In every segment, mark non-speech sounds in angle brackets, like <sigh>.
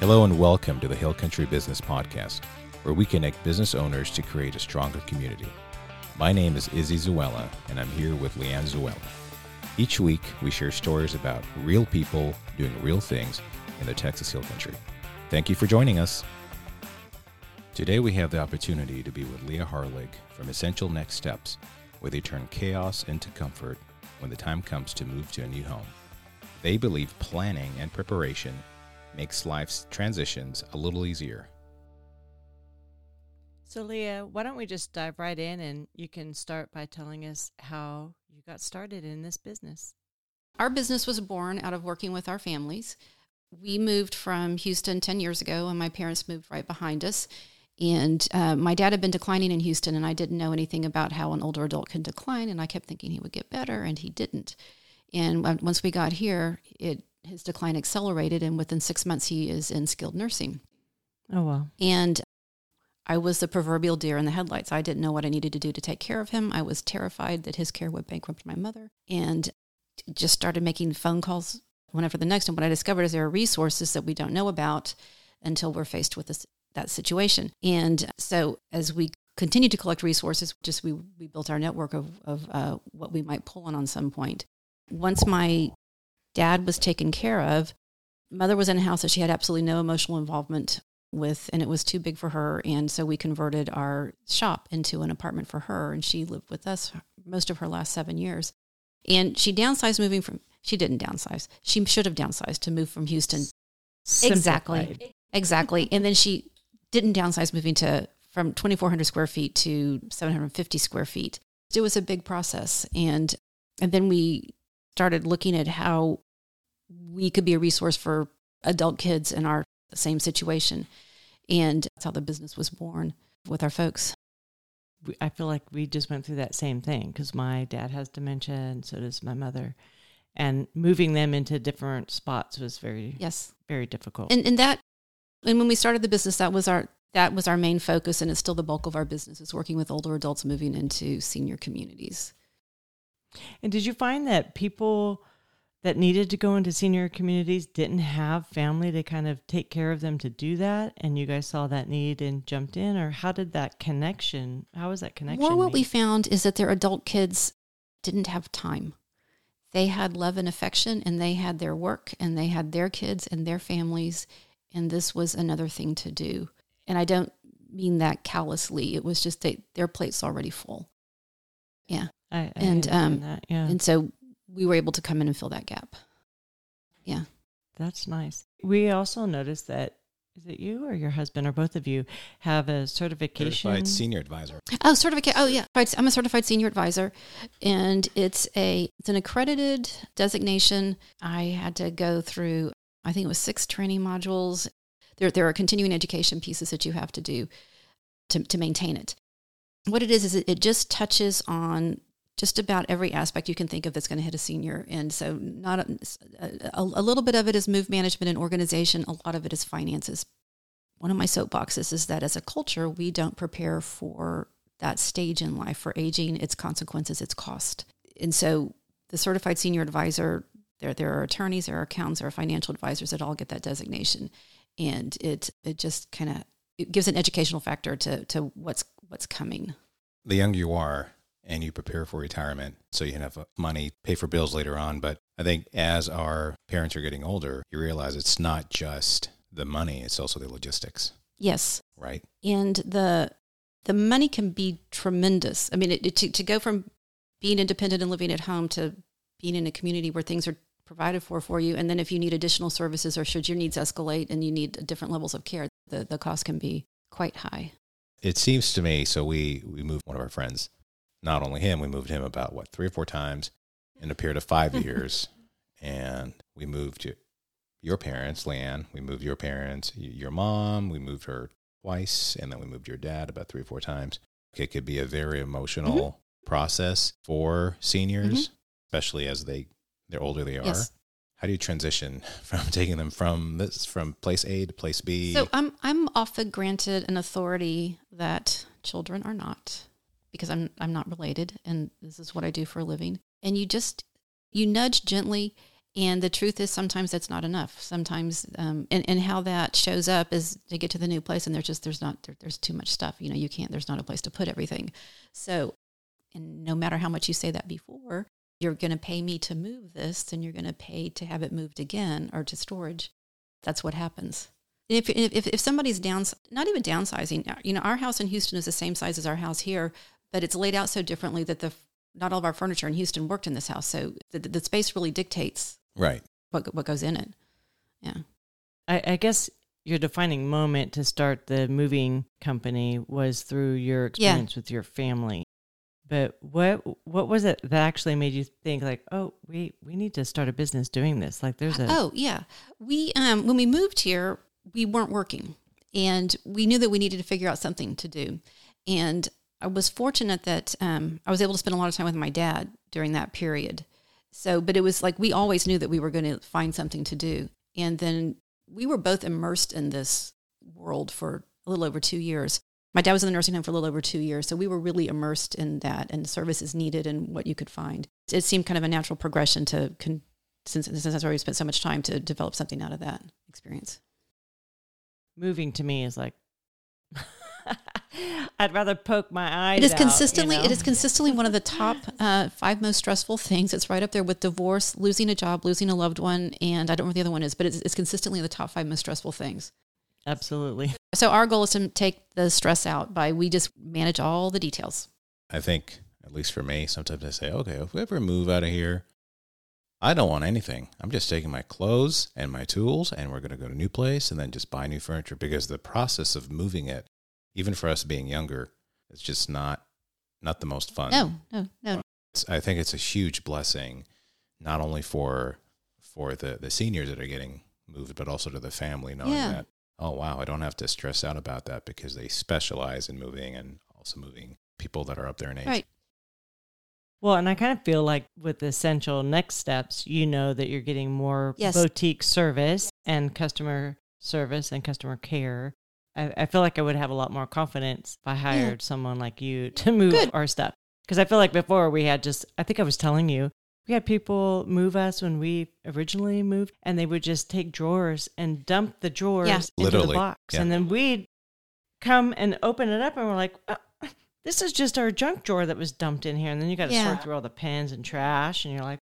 Hello and welcome to the Hill Country Business Podcast, where we connect business owners to create a stronger community. My name is Izzy Zuella, and I'm here with Leanne Zuella. Each week, we share stories about real people doing real things in the Texas Hill Country. Thank you for joining us. Today, we have the opportunity to be with Leah Harlig from Essential Next Steps, where they turn chaos into comfort when the time comes to move to a new home. They believe planning and preparation makes life's transitions a little easier. So, Leah, why don't we just dive right in and you can start by telling us how you got started in this business? Our business was born out of working with our families. We moved from Houston 10 years ago, and my parents moved right behind us. And uh, my dad had been declining in Houston, and I didn't know anything about how an older adult can decline. And I kept thinking he would get better, and he didn't. And once we got here, it his decline accelerated, and within six months, he is in skilled nursing. Oh, wow. And I was the proverbial deer in the headlights. I didn't know what I needed to do to take care of him. I was terrified that his care would bankrupt my mother and just started making phone calls whenever the next. And what I discovered is there are resources that we don't know about until we're faced with this, that situation. And so as we continued to collect resources, just we, we built our network of, of uh, what we might pull on on some point. Once my dad was taken care of. Mother was in a house that she had absolutely no emotional involvement with, and it was too big for her. And so we converted our shop into an apartment for her, and she lived with us most of her last seven years. And she downsized moving from, she didn't downsize. She should have downsized to move from Houston. Exactly. Exactly. And then she didn't downsize moving to from 2,400 square feet to 750 square feet. It was a big process. And, and then we started looking at how we could be a resource for adult kids in our same situation. And that's how the business was born with our folks. I feel like we just went through that same thing because my dad has dementia and so does my mother. And moving them into different spots was very, yes, very difficult. And, and that, and when we started the business, that was our, that was our main focus. And it's still the bulk of our business is working with older adults moving into senior communities. And did you find that people that needed to go into senior communities didn't have family to kind of take care of them to do that and you guys saw that need and jumped in or how did that connection how was that connection well what made? we found is that their adult kids didn't have time they had love and affection and they had their work and they had their kids and their families and this was another thing to do and i don't mean that callously it was just that their plate's already full yeah I, I and um that, yeah and so we were able to come in and fill that gap. Yeah. That's nice. We also noticed that is it you or your husband or both of you have a certification? Certified senior advisor. Oh, certificate. Oh, yeah. I'm a certified senior advisor, and it's a it's an accredited designation. I had to go through. I think it was six training modules. There there are continuing education pieces that you have to do to to maintain it. What it is is it, it just touches on just about every aspect you can think of that's going to hit a senior. And so, not a, a, a, little bit of it is move management and organization. A lot of it is finances. One of my soapboxes is that as a culture, we don't prepare for that stage in life for aging, its consequences, its cost. And so, the certified senior advisor, there there are attorneys, there are accountants, there are financial advisors that all get that designation, and it it just kind of it gives an educational factor to to what's what's coming. The younger you are, and you prepare for retirement so you can have uh, money, pay for bills later on. But I think as our parents are getting older, you realize it's not just the money, it's also the logistics. Yes. Right. And the the money can be tremendous. I mean, it, it, to, to go from being independent and living at home to being in a community where things are provided for for you. And then if you need additional services or should your needs escalate and you need different levels of care, the, the cost can be quite high. It seems to me, so we, we moved one of our friends not only him, we moved him about what three or four times in a period of five <laughs> years, and we moved your parents, Leanne. We moved your parents, your mom. We moved her twice, and then we moved your dad about three or four times. It could be a very emotional mm-hmm. process for seniors, mm-hmm. especially as they the older they are. Yes. How do you transition <laughs> from taking them from this from place A to place B? So I'm I'm often granted an authority that children are not because I'm I'm not related and this is what I do for a living. And you just you nudge gently and the truth is sometimes that's not enough. Sometimes um, and, and how that shows up is they get to the new place and there's just there's not there, there's too much stuff. You know, you can't there's not a place to put everything. So and no matter how much you say that before, you're going to pay me to move this, then you're going to pay to have it moved again or to storage. That's what happens. If, if, if somebody's down, not even downsizing, uh, you know, our house in Houston is the same size as our house here, but it's laid out so differently that the not all of our furniture in Houston worked in this house. So the, the space really dictates right what what goes in it. Yeah, I, I guess your defining moment to start the moving company was through your experience yeah. with your family. But what what was it that actually made you think like, oh, we we need to start a business doing this? Like, there's a oh yeah, we um when we moved here, we weren't working, and we knew that we needed to figure out something to do, and I was fortunate that um, I was able to spend a lot of time with my dad during that period. So, but it was like we always knew that we were going to find something to do. And then we were both immersed in this world for a little over two years. My dad was in the nursing home for a little over two years. So we were really immersed in that and services needed and what you could find. It seemed kind of a natural progression to, con- since, since that's where we spent so much time to develop something out of that experience. Moving to me is like <laughs> I'd rather poke my eyes. It is out, consistently you know? it is consistently one of the top <laughs> uh, five most stressful things. It's right up there with divorce, losing a job, losing a loved one, and I don't know what the other one is, but it's, it's consistently the top five most stressful things. Absolutely. So our goal is to take the stress out by we just manage all the details. I think, at least for me, sometimes I say, okay, if we ever move out of here, I don't want anything. I'm just taking my clothes and my tools, and we're going to go to a new place and then just buy new furniture because the process of moving it even for us being younger, it's just not not the most fun. No, no, no. It's, I think it's a huge blessing, not only for for the the seniors that are getting moved, but also to the family, knowing yeah. that oh wow, I don't have to stress out about that because they specialize in moving and also moving people that are up there in age. Right. Well, and I kind of feel like with essential next steps, you know that you're getting more yes. boutique service and customer service and customer care I, I, feel like I would have a lot more confidence if I hired yeah. someone like you to move Good. our stuff. Because I feel like before we had just, I think I was telling you, we had people move us when we originally moved, and they would just take drawers and dump the drawers yeah. into Literally. the box. Yeah. And then we'd come and open it up, and we're like, oh, this is just our junk drawer that was dumped in here. And then you got to sort through all the pens and trash, and you're like,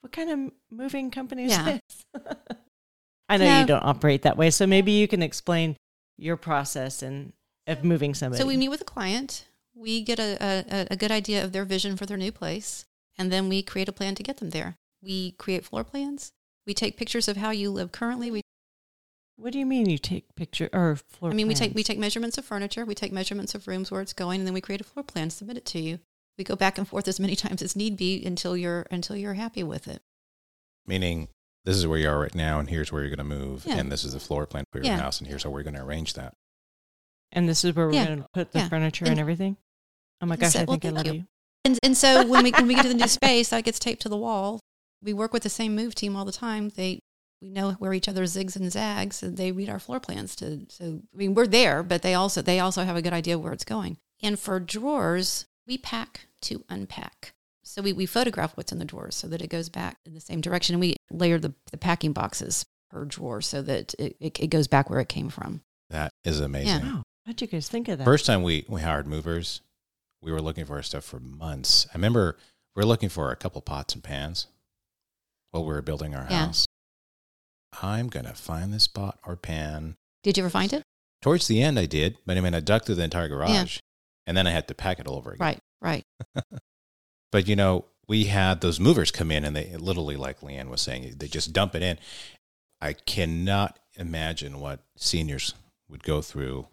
what kind of moving company is this? <laughs> I know you don't operate that way. So maybe you can explain your process and of moving somebody. So we meet with a client, we get a, a, a good idea of their vision for their new place, and then we create a plan to get them there. We create floor plans. We take pictures of how you live currently. We what do you mean you take picture or floor? I mean, plans? we take we take measurements of furniture, we take measurements of rooms where it's going, and then we create a floor plan, submit it to you. We go back and forth as many <laughs> times as need be until you're until you're happy with it. Meaning, this is where you are right now, and here's where you're going to move, Yeah. and this is the floor plan for your Yeah. house, and here's how we're going to arrange that. and this is where we're Yeah. going to put the Yeah. furniture And- and everything. Oh my gosh, So- I well, think I love you. you. And and so when we when we get to the new space, that gets taped to the wall. We work with the same move team all the time. They we know where each other zigs and zags, and they read our floor plans to. So I mean, we're there, but they also they also have a good idea where it's going. And for drawers, we pack to unpack. So we, we photograph what's in the drawers so that it goes back in the same direction. And we layer the, the packing boxes per drawer so that it, it, it goes back where it came from. That is amazing. Wow. How'd you guys think of that? First time we, we hired movers, we were looking for our stuff for months. I remember we were looking for a couple pots and pans while we were building our Yeah. house. I'm going to find this pot or pan. Did you ever find it? Towards the end, I did, but I mean, I ducked through the entire garage and then I had to pack it all over again. Right, right. <laughs> But you know, we had those movers come in and they literally, like Leanne was saying, they just dump it in. I cannot imagine what seniors would go through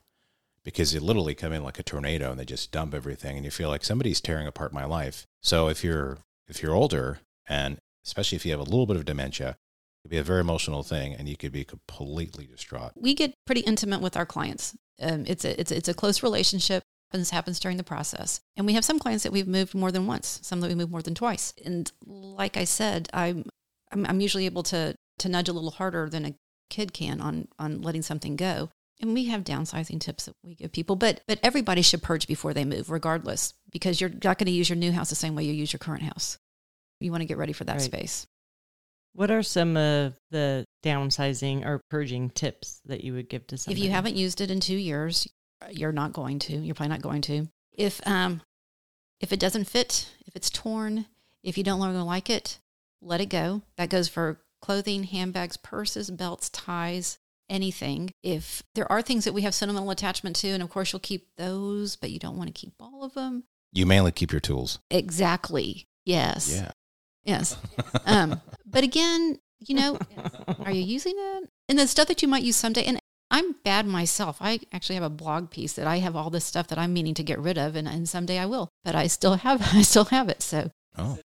because they literally come in like a tornado and they just dump everything and you feel like somebody's tearing apart my life. So if you're if you're older and especially if you have a little bit of dementia, it could be a very emotional thing and you could be completely distraught. we get pretty intimate with our clients. Um, it's a it's it's a close relationship. Happens happens during the process, and we have some clients that we've moved more than once, some that we moved more than twice. And like I said, I'm I'm, I'm usually able to to nudge a little harder than a kid can on on letting something go. And we have downsizing tips that we give people, but but everybody should purge before they move, regardless, because you're not going to use your new house the same way you use your current house. You want to get ready for that Right. space. What are some of the downsizing or purging tips that you would give to someone? If you haven't used it in two years, you're not going to. You're probably not going to. If um, if it doesn't fit, if it's torn, if you don't longer like it, let it go. That goes for clothing, handbags, purses, belts, ties, anything. If there are things that we have sentimental attachment to, and of course you'll keep those, but you don't want to keep all of them. You mainly keep your tools. Exactly. Yes. Yeah. Yes. <laughs> Um, but again, you know, are you using it? And the stuff that you might use someday. And I'm bad myself. I actually have a blog piece that I have all this stuff that I'm meaning to get rid of, and, and someday I will. But I still have, <laughs> I still have it. So Oh,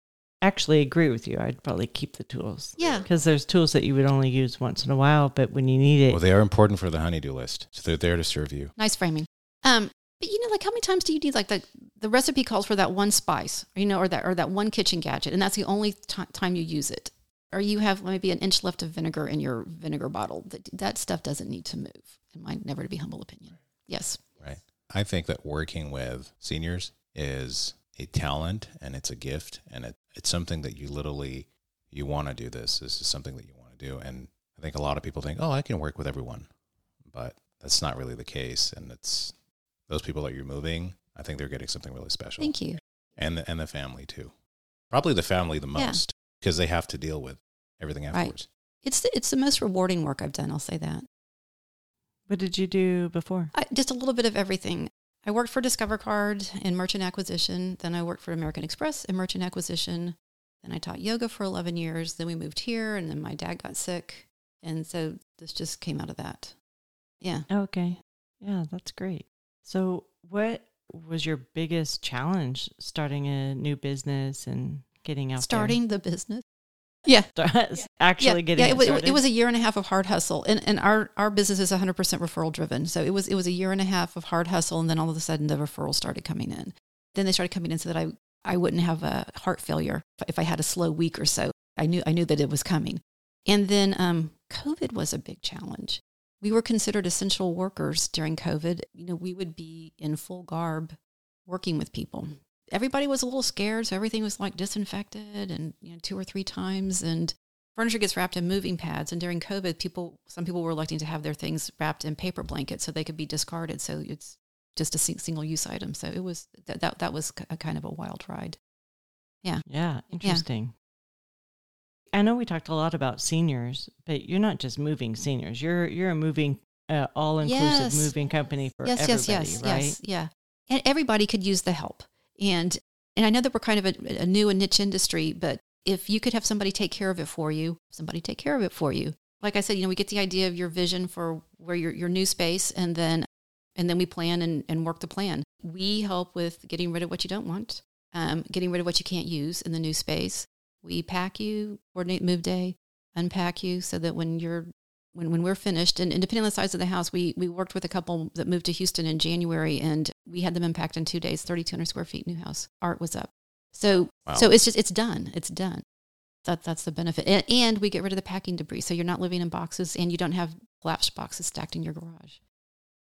actually agree with you. I'd probably keep the tools. Yeah. Because there's tools that you would only use once in a while, but when you need it, well, they are important for the honeydew list. So they're there to serve you. nice framing. Um, but you know, like how many times do you need like the the recipe calls for that one spice, you know, or that or that one kitchen gadget, and that's the only ti time you use it, or you have maybe an inch left of vinegar in your vinegar bottle. That that stuff doesn't need to move. In my never to be humble opinion. Yes. Right. I think that working with seniors is a talent and it's a gift and it, it's something that you literally you want to do this. This is something that you want to do. And I think a lot of people think, oh, I can work with everyone. But that's not really the case. And it's those people that you're moving, I think they're getting something really special. Thank you. And the, and the family too. Probably the family the Yeah. most because they have to deal with everything Right. afterwards. It's the, it's the most rewarding work I've done. I'll say that. what did you do before? I, just a little bit of everything. I worked for Discover Card in merchant acquisition. Then I worked for American Express in merchant acquisition. Then I taught yoga for 11 years. Then we moved here, and then my dad got sick. And so this just came out of that. Yeah. Okay. Yeah, that's great. So, what was your biggest challenge starting a new business and getting out Starting the business. <laughs> Yeah. actually yeah, getting yeah, it, it, started? it was a year and a half of hard hustle, and and our our business is 100 percent referral driven. So it was it was a year and a half of hard hustle, and then all of a sudden the referrals started coming in. Then they started coming in so that I I wouldn't have a heart failure if- if I had a slow week or so. I knew I knew that it was coming, and then um, COVID was a big challenge. We were considered essential workers during COVID. You know, we would be in full garb working with people everybody was a little scared, so everything was like disinfected and you know two or three times, and furniture gets wrapped in moving pads. And during COVID, people some people were electing to have their things wrapped in paper blankets so they could be discarded. So it's just a single use item. So it was that that, that was a kind of a wild ride. Yeah, Yeah. interesting. I know we talked a lot about seniors, but you're not just moving seniors. You're you're a moving uh, all inclusive Yes. moving company for yes, everybody, yes, yes, right? yes, yeah. And everybody could use the help. And and I know that we're kind of a, a new and niche industry, but if you could have somebody take care of it for you, somebody take care of it for you. Like I said, you know, we get the idea of your vision for where your your new space, and then and then we plan and, and work the plan. We help with getting rid of what you don't want, um, getting rid of what you can't use in the new space. We pack you, coordinate move day, unpack you so that when you're when, when we're finished and, and depending on the size of the house, we, we worked with a couple that moved to Houston in January and we had them unpacked in two days, 3,200 square feet, new house. Art was up. So, Wow. so it's just, it's done. It's done. That, that's the benefit. And, and we get rid of the packing debris. So you're not living in boxes and you don't have collapsed boxes stacked in your garage.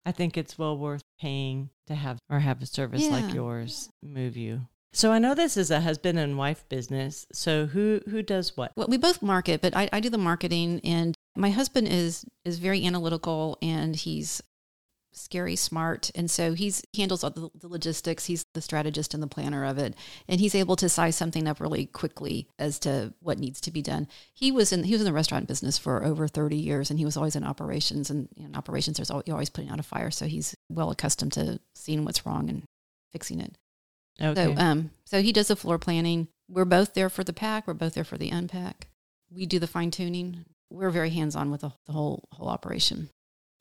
I think it's well worth paying to have or have a service Yeah. like yours move you. So I know this is a husband and wife business. So who who does what? Well, we both market, but I, I do the marketing and my husband is, is very analytical and he's scary smart. And so he's he handles all the, the logistics. He's the strategist and the planner of it. And he's able to size something up really quickly as to what needs to be done. He was in he was in the restaurant business for over 30 years and he was always in operations and in operations there's always, you're always putting out a fire. So he's well accustomed to seeing what's wrong and fixing it. Okay. so um so he does the floor planning. We're both there for the pack. We're both there for the unpack. We do the fine tuning. We're very hands on with the, the whole whole operation.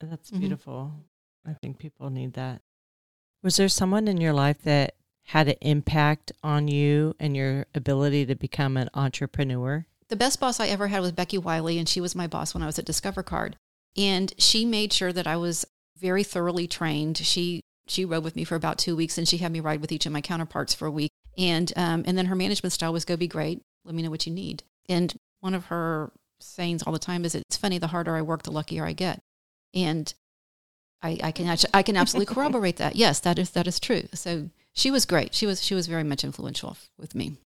That's Mhm. beautiful. I think people need that. Was there someone in your life that had an impact on you and your ability to become an entrepreneur? the best boss I ever had was Becky Wiley, and she was my boss when I was at Discover Card. And she made sure that I was very thoroughly trained. She she rode with me for about two weeks, and she had me ride with each of my counterparts for a week. And um, and then her management style was go be great. Let me know what you need. And one of her sayings all the time is, "It's funny. The harder I work, the luckier I get." And I, I can actually, I can absolutely corroborate that. Yes, that is that is true. So she was great. She was she was very much influential with me.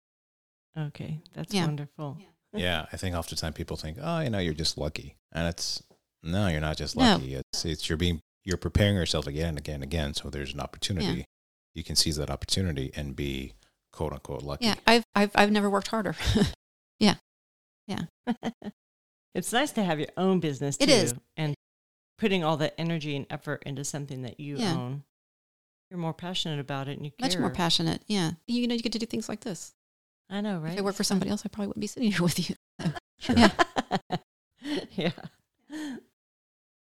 Okay, that's Yeah. wonderful. Yeah, I think oftentimes people think, oh, you know, you're just lucky, and it's no, you're not just lucky. No. lucky. It's it's you're being you're preparing yourself again and again and again. So there's an opportunity. You can seize that opportunity and be quote unquote lucky. Yeah, I've I've I've never worked harder. <laughs> Yeah, yeah. <laughs> it's nice to have your own business too, It is. and putting all that energy and effort into something that you Yeah. own. You're more passionate about it, and you care. Much more passionate. Yeah, you know, you get to do things like this. I know, right? If I worked for somebody else, I probably wouldn't be sitting <laughs> here with you. Sure. Yeah. <laughs> yeah.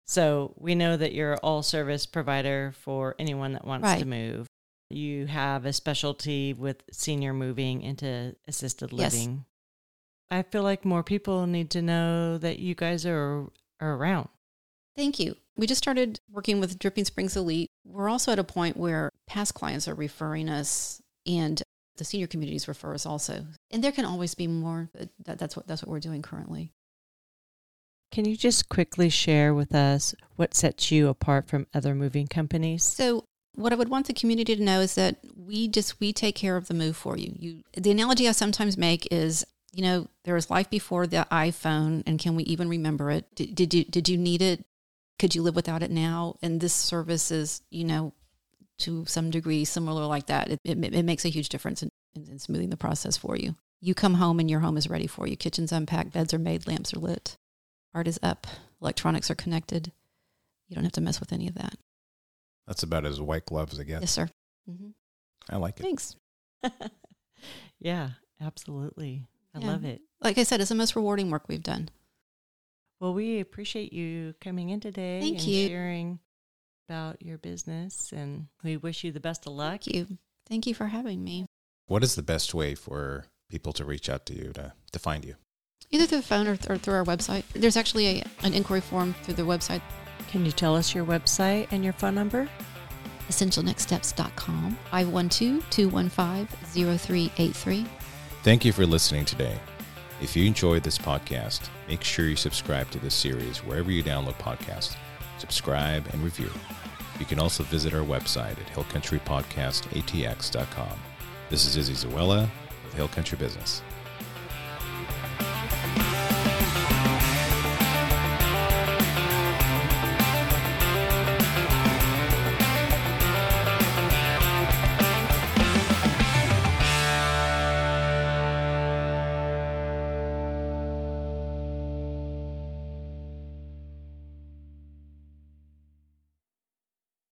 So we know that you're an all service provider for anyone that wants to move. You have a specialty with senior moving into assisted Yes. living. I feel like more people need to know that you guys are are around. Thank you. We just started working with Dripping Springs Elite. We're also at a point where past clients are referring us and the senior communities refer us also. And there can always be more. but That, that's what that's what we're doing currently. Can you just quickly share with us what sets you apart from other moving companies? So what I would want the community to know is that we just we take care of the move for you. You the analogy I sometimes make is, you know, there was life before the iPhone and can we even remember it? Did, did you did you need it? Could you live without it now? And this service is, you know, to some degree similar like that. It, it, it makes a huge difference in, in, in smoothing the process for you. You come home and your home is ready for you. Kitchen's unpacked, beds are made, lamps are lit, art is up, electronics are connected. You don't have to mess with any of that. That's about as white glove as it gets. Yes, sir. Mm-hmm. I like it. Thanks. <laughs> yeah, absolutely. I Yeah. love it. Like I said, it's the most rewarding work we've done. Well, we appreciate you coming in today Thank and you. sharing about your business, and we wish you the best of luck. Thank you. Thank you for having me. What is the best way for people to reach out to you to, to find you? Either through the phone or, or through our website. There's actually a, an inquiry form through the website, Can you tell us your website and your phone number? essentialnextsteps.com, 512-215-0383. Thank you for listening today. If you enjoyed this podcast, make sure you subscribe to this series wherever you download podcasts. Subscribe and review. You can also visit our website at hillcountrypodcastatx.com. This is Izzy Zuela with Hill Country Business.